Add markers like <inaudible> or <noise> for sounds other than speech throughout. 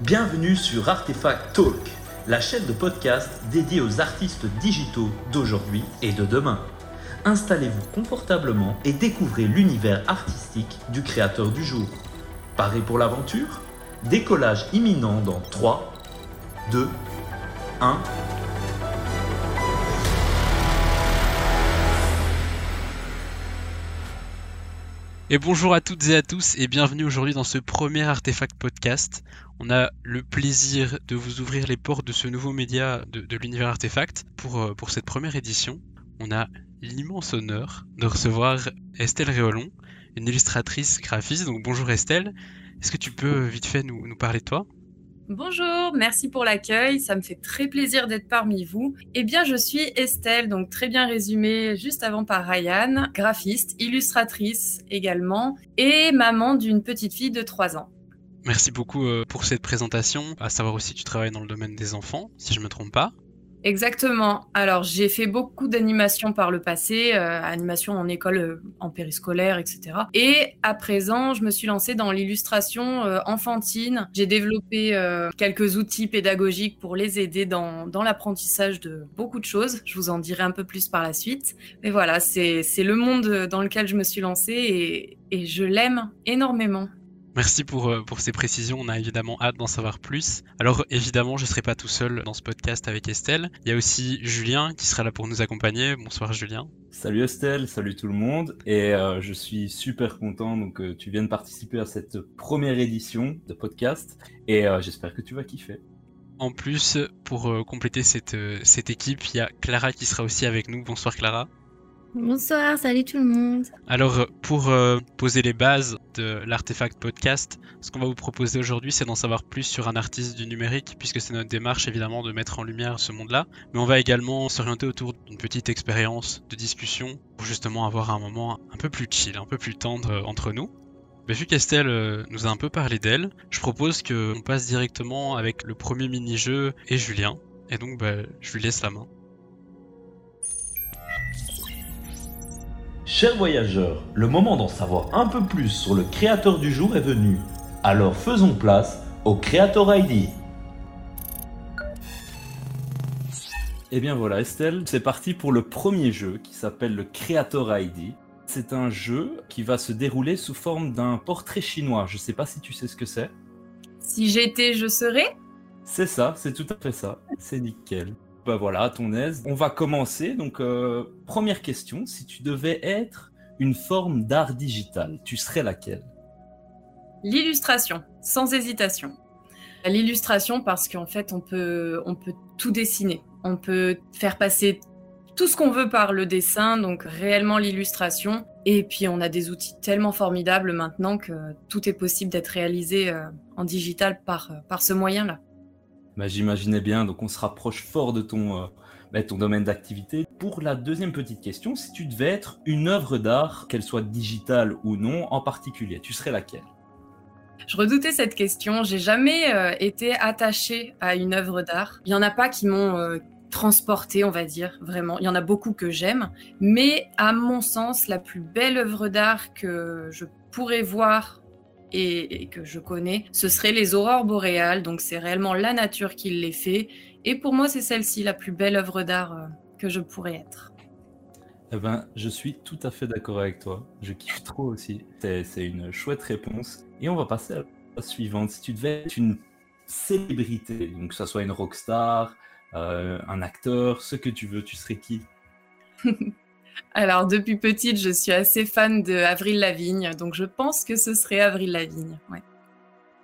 Bienvenue sur Artefact Talk, la chaîne de podcast dédiée aux artistes digitaux d'aujourd'hui et de demain. Installez-vous confortablement et découvrez l'univers artistique du créateur du jour. Paré pour l'aventure? Décollage imminent dans 3, 2, 1. Et bonjour à toutes et à tous et bienvenue aujourd'hui dans ce premier Artefact Podcast. On a le plaisir de vous ouvrir les portes de ce nouveau média de, l'univers Artefact pour, euh, pour cette première édition. On a l'immense honneur de recevoir Estelle Réolon, une illustratrice graphiste. Donc bonjour Estelle, est-ce que tu peux vite fait nous, nous parler de toi? Bonjour, merci pour l'accueil. Ça me fait très plaisir d'être parmi vous. Eh bien, je suis Estelle, donc très bien résumée juste avant par Ryan, graphiste, illustratrice également, et maman d'une petite fille de 3 ans. Merci beaucoup euh, pour cette présentation. À savoir aussi tu travailles dans le domaine des enfants, si je ne me trompe pas. Exactement. Alors, j'ai fait beaucoup d'animations par le passé, euh, animation en école, euh, en périscolaire, etc. Et à présent, je me suis lancée dans l'illustration euh, enfantine. J'ai développé quelques outils pédagogiques pour les aider dans, dans l'apprentissage de beaucoup de choses. Je vous en dirai un peu plus par la suite. Mais voilà, c'est le monde dans lequel je me suis lancée et, et je l'aime énormément. Merci pour, euh, pour ces précisions, on a évidemment hâte d'en savoir plus. Alors évidemment, je ne serai pas tout seul dans ce podcast avec Estelle. Il y a aussi Julien qui sera là pour nous accompagner. Bonsoir Julien. Salut Estelle, salut tout le monde. Et euh, je suis super content donc, que tu viennes participer à cette première édition de podcast. Et euh, j'espère que tu vas kiffer. En plus, pour compléter cette, cette équipe, il y a Clara qui sera aussi avec nous. Bonsoir Clara. Bonsoir, salut tout le monde. Alors, pour euh, poser les bases de l'artefact podcast, ce qu'on va vous proposer aujourd'hui, c'est d'en savoir plus sur un artiste du numérique, puisque c'est notre démarche évidemment de mettre en lumière ce monde-là. Mais on va également s'orienter autour d'une petite expérience de discussion pour justement avoir un moment un peu plus chill, un peu plus tendre euh, entre nous. Mais vu qu'Estelle euh, nous a un peu parlé d'elle, je propose qu'on passe directement avec le premier mini-jeu et Julien. Et donc, bah, je lui laisse la main. Chers voyageurs, le moment d'en savoir un peu plus sur le créateur du jour est venu. Alors faisons place au Creator ID. Et eh bien voilà Estelle, c'est parti pour le premier jeu qui s'appelle le Creator ID. C'est un jeu qui va se dérouler sous forme d'un portrait chinois. Je sais pas si tu sais ce que c'est. Si j'étais, je serais? C'est ça, c'est tout à fait ça. C'est nickel. Bah voilà, à ton aise. On va commencer. Donc, euh, première question. Si tu devais être une forme d'art digital, tu serais laquelle? L'illustration, sans hésitation. L'illustration parce qu'en fait, on peut, on peut tout dessiner. On peut faire passer tout ce qu'on veut par le dessin, donc réellement l'illustration. Et puis, on a des outils tellement formidables maintenant que tout est possible d'être réalisé euh, en digital par, par ce moyen-là. Bah, j'imaginais bien, donc on se rapproche fort de ton, euh, bah, ton domaine d'activité. Pour la deuxième petite question, si tu devais être une œuvre d'art, qu'elle soit digitale ou non, en particulier, tu serais laquelle? Je redoutais cette question. J'ai jamais euh, été attachée à une œuvre d'art. Il y en a pas qui m'ont euh, transportée, on va dire, vraiment. Il y en a beaucoup que j'aime. Mais à mon sens, la plus belle œuvre d'art que je pourrais voir et, que je connais, ce serait les aurores boréales. Donc c'est réellement la nature qui les fait. Et pour moi, c'est celle-ci la plus belle œuvre d'art euh, que je pourrais être. Eh ben, je suis tout à fait d'accord avec toi. Je kiffe trop aussi. C'est une chouette réponse. Et on va passer à la suivante. Si tu devais être une célébrité, donc que ce soit une rockstar, euh, un acteur, ce que tu veux, tu serais qui? <laughs> Alors, depuis petite, je suis assez fan de Avril Lavigne, donc je pense que ce serait Avril Lavigne. Ouais.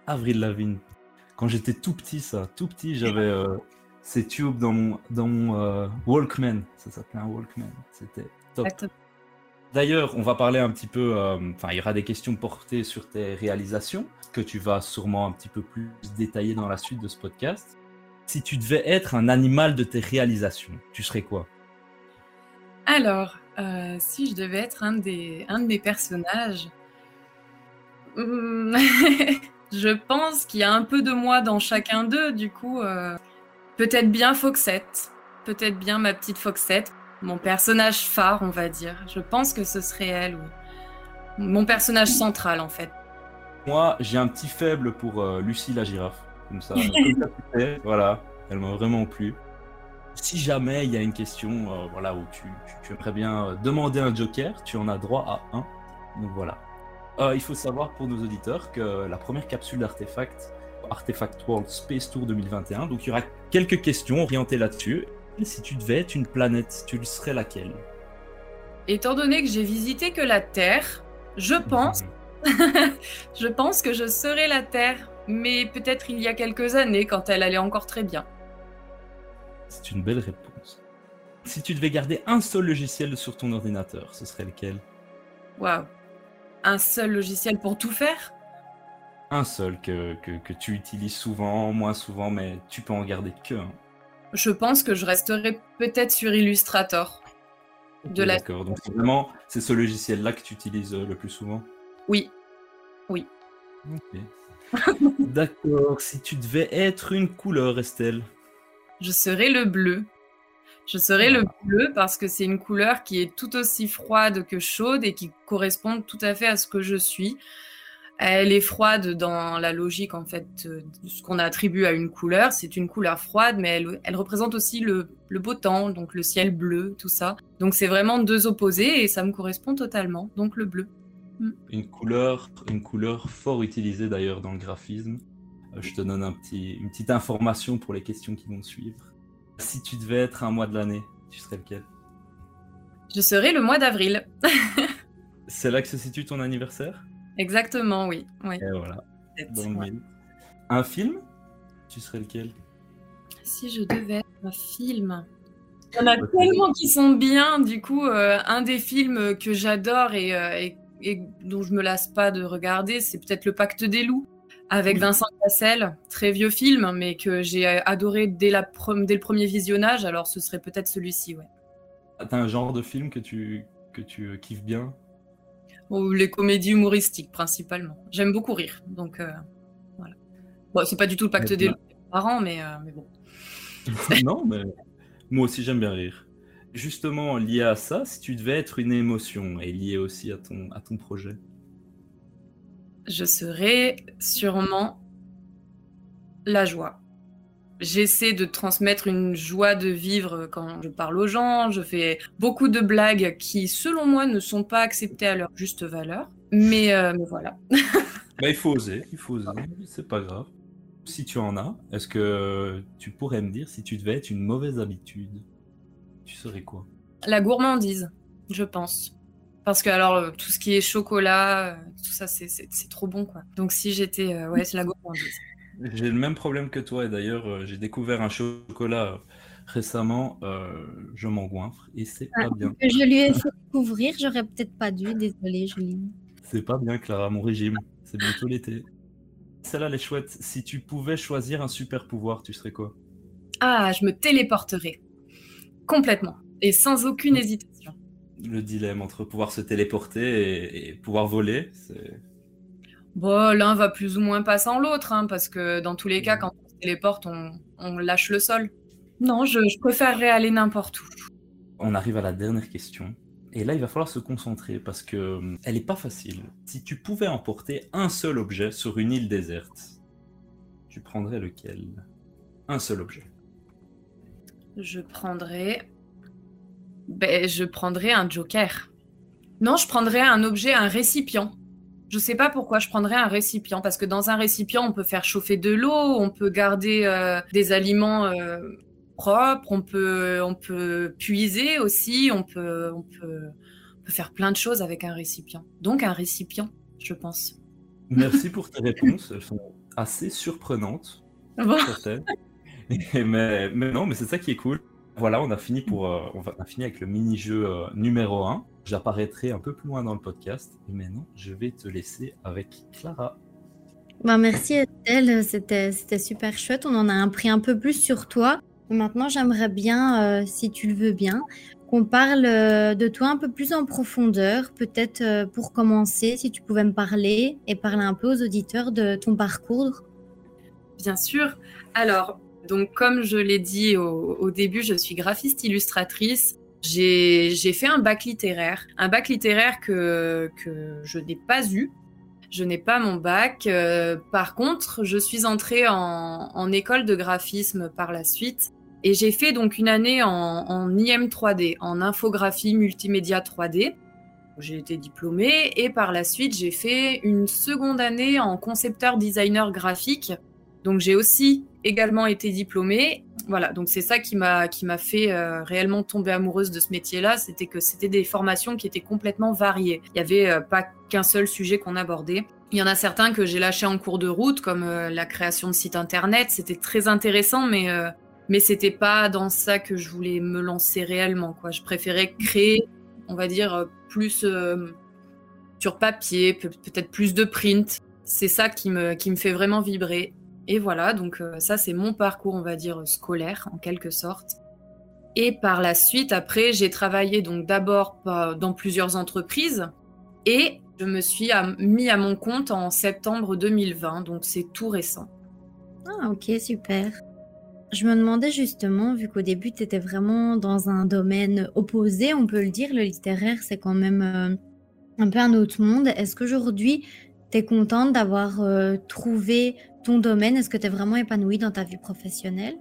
Avril Lavigne. Quand j'étais tout petit, ça, tout petit, j'avais euh, ces tubes dans mon, dans mon euh, Walkman. Ça s'appelait un Walkman. C'était top. D'ailleurs, on va parler un petit peu, euh, enfin, il y aura des questions portées sur tes réalisations, que tu vas sûrement un petit peu plus détailler dans la suite de ce podcast. Si tu devais être un animal de tes réalisations, tu serais quoi? Alors, euh, si je devais être un, des, un de mes personnages, hmm, <laughs> je pense qu'il y a un peu de moi dans chacun d'eux, du coup, euh, peut-être bien Foxette, peut-être bien ma petite Foxette, mon personnage phare, on va dire. Je pense que ce serait elle, mon personnage central en fait. Moi, j'ai un petit faible pour euh, Lucie la girafe. Comme ça, voilà, elle m'a vraiment plu. Si jamais il y a une question euh, voilà, où tu, tu, aimerais bien euh, demander un joker, tu en as droit à un. Donc voilà. il faut savoir pour nos auditeurs que la première capsule d'Artefact, Artefact World Space Tour 2021, donc il y aura quelques questions orientées là-dessus. Si tu devais être une planète, tu le serais laquelle? Étant donné que j'ai visité que la Terre, je pense, <laughs> <laughs> je pense que je serais la Terre, mais peut-être il y a quelques années quand elle allait encore très bien. C'est une belle réponse. Si tu devais garder un seul logiciel sur ton ordinateur, ce serait lequel? Waouh. Un seul logiciel pour tout faire? Un seul que, que, tu utilises souvent, moins souvent, mais tu peux en garder que Je pense que je resterai peut-être sur Illustrator. D'accord, donc vraiment, c'est ce logiciel-là que tu utilises euh, le plus souvent? Oui. Oui. <laughs> D'accord, si tu devais être une couleur, Estelle? Je serais le bleu. Je serais le bleu parce que c'est une couleur qui est tout aussi froide que chaude et qui correspond tout à fait à ce que je suis. Elle est froide dans la logique en fait de ce qu'on a attribué à une couleur. C'est une couleur froide, mais elle, représente aussi le, beau temps, donc le ciel bleu, tout ça. Donc c'est vraiment deux opposés et ça me correspond totalement. Donc le bleu. Mm. Une couleur, une couleur fort utilisée d'ailleurs dans le graphisme. Euh, je te donne un petit, une petite information pour les questions qui vont suivre. Si tu devais être un mois de l'année, tu serais lequel? Je serais le mois d'avril. <laughs> C'est là que se situe ton anniversaire? Exactement, oui. oui. Et voilà. Un film? Tu serais lequel? Si je devais être un film. Il y en a tellement qui sont bien, du coup, euh, un des films que j'adore euh, et, et, dont je me lasse pas de regarder, c'est peut-être Le Pacte des loups avec Vincent Cassel, très vieux film, mais que j'ai adoré dès, la dès le premier visionnage, alors ce serait peut-être celui-ci, ouais. T'as un genre de film que tu, que tu kiffes bien? Ou les comédies humoristiques principalement. J'aime beaucoup rire, donc euh, voilà. Bon, c'est pas du tout le pacte des parents, mais, euh, mais bon. <laughs> non, mais moi aussi j'aime bien rire. Justement, lié à ça, si tu devais être une émotion et lié aussi à ton, à ton projet? Je serais sûrement la joie j'essaie de transmettre une joie de vivre quand je parle aux gens. Je fais beaucoup de blagues qui, selon moi, ne sont pas acceptées à leur juste valeur. Mais, euh, voilà. <laughs> bah, il faut oser, il faut oser, c'est pas grave. Si tu en as, est-ce que tu pourrais me dire si tu devais être une mauvaise habitude, tu serais quoi? La gourmandise, je pense. Parce que alors euh, tout ce qui est chocolat, euh, tout ça c'est trop bon quoi. Donc si j'étais ouais c'est la gourmandise. <laughs> J'ai le même problème que toi, et d'ailleurs, euh, j'ai découvert un chocolat euh, récemment, euh, je m'en goinfre, et c'est pas bien. je lui ai fait découvrir, j'aurais peut-être pas dû, désolé, Julie. C'est pas bien, Clara, mon régime. C'est bientôt l'été. Celle-là, elle est chouette. Si tu pouvais choisir un super pouvoir, tu serais quoi? Ah, je me téléporterais. Complètement. Et sans aucune hésitation. Le dilemme entre pouvoir se téléporter et, et pouvoir voler, c'est Bon, l'un va plus ou moins pas sans l'autre, hein, parce que dans tous les cas, quand on se téléporte, on, lâche le sol. Non, je, préférerais aller n'importe où. On arrive à la dernière question. Et là, il va falloir se concentrer parce que hum, elle est pas facile. Si tu pouvais emporter un seul objet sur une île déserte, tu prendrais lequel? Un seul objet. Je prendrais. Ben, je prendrais un joker. Non, je prendrais un objet, un récipient. Je sais pas pourquoi je prendrais un récipient parce que dans un récipient on peut faire chauffer de l'eau, on peut garder euh, des aliments euh, propres, on peut on peut puiser aussi, on peut on peut on peut faire plein de choses avec un récipient. Donc un récipient, je pense. Merci pour tes réponses, elles sont assez surprenantes. Bon. <laughs> mais, mais non, mais c'est ça qui est cool. Voilà, on a fini pour euh, on a fini avec le mini-jeu numéro 1. J'apparaîtrai un peu plus loin dans le podcast. Et maintenant, je vais te laisser avec Clara. Ben, merci Estelle, c'était, c'était super chouette. On en a appris un peu plus sur toi. Maintenant, j'aimerais bien, euh, si tu le veux bien, qu'on parle euh, de toi un peu plus en profondeur. Peut-être euh, pour commencer, si tu pouvais me parler et parler un peu aux auditeurs de ton parcours. Bien sûr. Alors, donc comme je l'ai dit au, début, je suis graphiste illustratrice. J'ai fait un bac littéraire, un bac littéraire que, que je n'ai pas eu. Je n'ai pas mon bac. Euh, par contre, je suis entrée en, école de graphisme par la suite. Et j'ai fait donc une année en, en IM 3D, en infographie multimédia 3D. J'ai été diplômée et par la suite, j'ai fait une seconde année en concepteur designer graphique. Donc j'ai aussi également été diplômée. Voilà, donc c'est ça qui m'a qui m'a fait euh, réellement tomber amoureuse de ce métier-là, c'était que c'était des formations qui étaient complètement variées. Il y avait euh, pas qu'un seul sujet qu'on abordait. Il y en a certains que j'ai lâchés en cours de route, comme euh, la création de sites internet. C'était très intéressant, mais mais c'était pas dans ça que je voulais me lancer réellement. Quoi, je préférais créer, on va dire plus sur papier, peut-être plus de print. C'est ça qui me qui me fait vraiment vibrer. Et voilà, donc euh, ça c'est mon parcours, on va dire, scolaire en quelque sorte. Et par la suite, après, j'ai travaillé donc d'abord dans plusieurs entreprises et je me suis mis à mon compte en septembre 2020, donc c'est tout récent. Ah ok, super. Je me demandais justement, vu qu'au début tu étais vraiment dans un domaine opposé, on peut le dire, le littéraire c'est quand même euh, un peu un autre monde. Est-ce qu'aujourd'hui tu es contente d'avoir euh, trouvé ton domaine, est-ce que tu es vraiment épanouie dans ta vie professionnelle?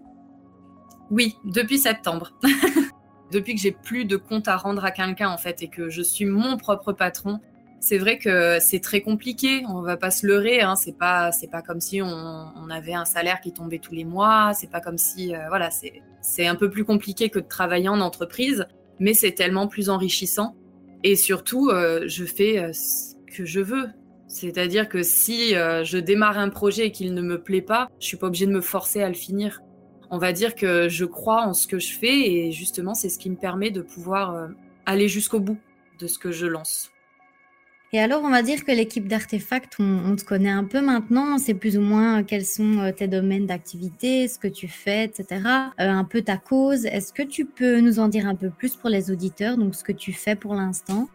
Oui, depuis septembre. <laughs> depuis que j'ai plus de compte à rendre à quelqu'un en fait et que je suis mon propre patron, c'est vrai que c'est très compliqué. On va pas se leurrer. Hein. C'est pas c'est pas comme si on, avait un salaire qui tombait tous les mois. C'est pas comme si euh, voilà c'est c'est un peu plus compliqué que de travailler en entreprise, mais c'est tellement plus enrichissant. Et surtout, euh, je fais euh, ce que je veux. C'est-à-dire que si euh, je démarre un projet et qu'il ne me plaît pas, je suis pas obligée de me forcer à le finir. On va dire que je crois en ce que je fais et justement c'est ce qui me permet de pouvoir euh, aller jusqu'au bout de ce que je lance. Et alors, on va dire que l'équipe d'Artefact, on, te connaît un peu maintenant, on sait plus ou moins quels sont euh, tes domaines d'activité, ce que tu fais, etc. un peu ta cause. Est-ce que tu peux nous en dire un peu plus pour les auditeurs, donc ce que tu fais pour l'instant?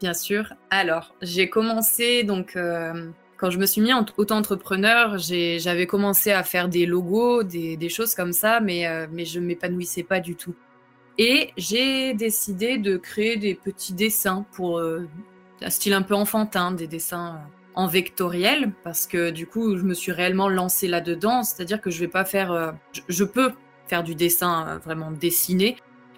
Bien sûr. Alors, j'ai commencé donc euh, quand je me suis mis en auto-entrepreneur, j'avais commencé à faire des logos, des, choses comme ça, mais, euh, mais je m'épanouissais pas du tout. Et j'ai décidé de créer des petits dessins pour euh, un style un peu enfantin, des dessins en vectoriel, parce que du coup, je me suis réellement lancée là-dedans. C'est-à-dire que je vais pas faire, je, peux faire du dessin vraiment dessiné,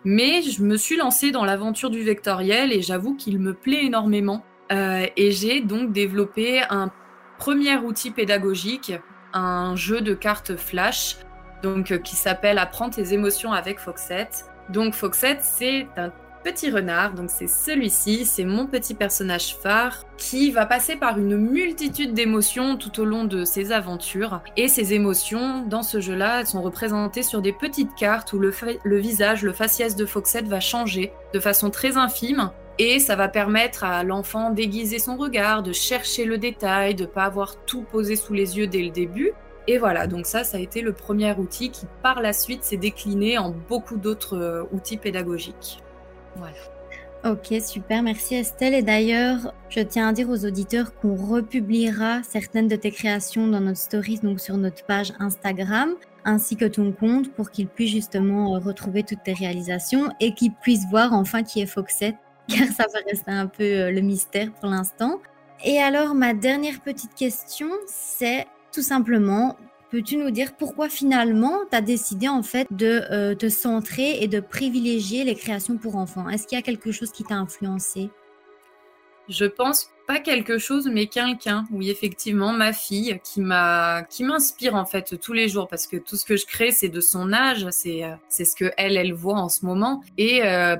mais je me suis lancée dans l'aventure du vectoriel et j'avoue qu'il me plaît énormément. Euh, et j'ai donc développé un premier outil pédagogique, un jeu de cartes flash, donc euh, qui s'appelle Apprends tes émotions avec Foxette. Donc Foxette, c'est un petit renard, donc c'est celui-ci, c'est mon petit personnage phare qui va passer par une multitude d'émotions tout au long de ses aventures. Et ces émotions, dans ce jeu-là, sont représentées sur des petites cartes où le, visage, le faciès de Foxette va changer de façon très infime. Et ça va permettre à l'enfant d'aiguiser son regard, de chercher le détail, de pas avoir tout posé sous les yeux dès le début. Et voilà, donc ça, ça a été le premier outil qui par la suite s'est décliné en beaucoup d'autres euh, outils pédagogiques. Ok, super, merci Estelle. Et d'ailleurs, je tiens à dire aux auditeurs qu'on republiera certaines de tes créations dans notre story, donc sur notre page Instagram, ainsi que ton compte, pour qu'ils puissent justement euh, retrouver toutes tes réalisations et qu'ils puissent voir enfin qui est Foxette, <laughs> car ça va rester un peu euh, le mystère pour l'instant. Et alors, ma dernière petite question, c'est tout simplement, Peux-tu nous dire pourquoi finalement tu as décidé en fait de euh, te centrer et de privilégier les créations pour enfants? Est-ce qu'il y a quelque chose qui t'a influencé? Je pense pas quelque chose, mais quelqu'un. Oui, effectivement, ma fille qui m'a, qui m'inspire en fait tous les jours parce que tout ce que je crée, c'est de son âge, c'est, euh, c'est ce que elle, elle voit en ce moment. Et euh,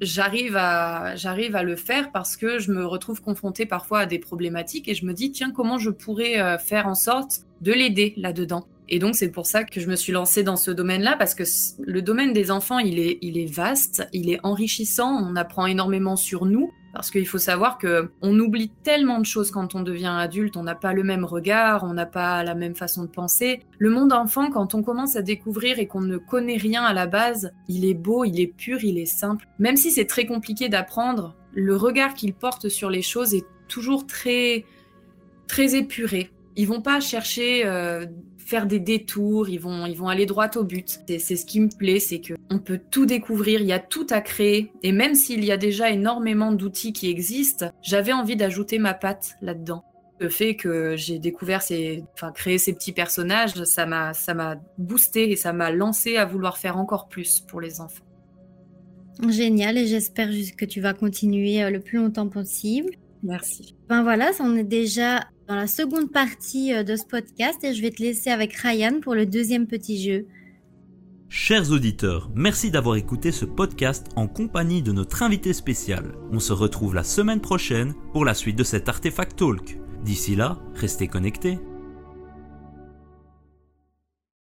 j'arrive à j'arrive à le faire parce que je me retrouve confrontée parfois à des problématiques et je me dis tiens comment je pourrais euh, faire en sorte de l'aider là-dedans? Et donc c'est pour ça que je me suis lancée dans ce domaine-là parce que le domaine des enfants, il est il est vaste, il est enrichissant, on apprend énormément sur nous parce qu'il faut savoir que on oublie tellement de choses quand on devient adulte, on n'a pas le même regard, on n'a pas la même façon de penser. Le monde enfant, quand on commence à découvrir et qu'on ne connaît rien à la base, il est beau, il est pur, il est simple. Même si c'est très compliqué d'apprendre, le regard qu'il porte sur les choses est toujours très très épuré. Ils vont pas chercher euh, faire des détours, ils vont, ils vont aller droit au but. C'est ce qui me plaît, c'est que on peut tout découvrir, il y a tout à créer. Et même s'il y a déjà énormément d'outils qui existent, j'avais envie d'ajouter ma patte là-dedans. le fait que j'ai découvert ces, enfin, créé ces petits personnages, ça m'a, ça m'a boosté et ça m'a lancé à vouloir faire encore plus pour les enfants. Génial, et j'espère juste que tu vas continuer euh, le plus longtemps possible. Merci. Ben voilà, on est déjà dans la seconde partie euh, de ce podcast et je vais te laisser avec Ryan pour le deuxième petit jeu. Chers auditeurs, merci d'avoir écouté ce podcast en compagnie de notre invité spécial. On se retrouve la semaine prochaine pour la suite de cet Artefact Talk. D'ici là, restez connectés.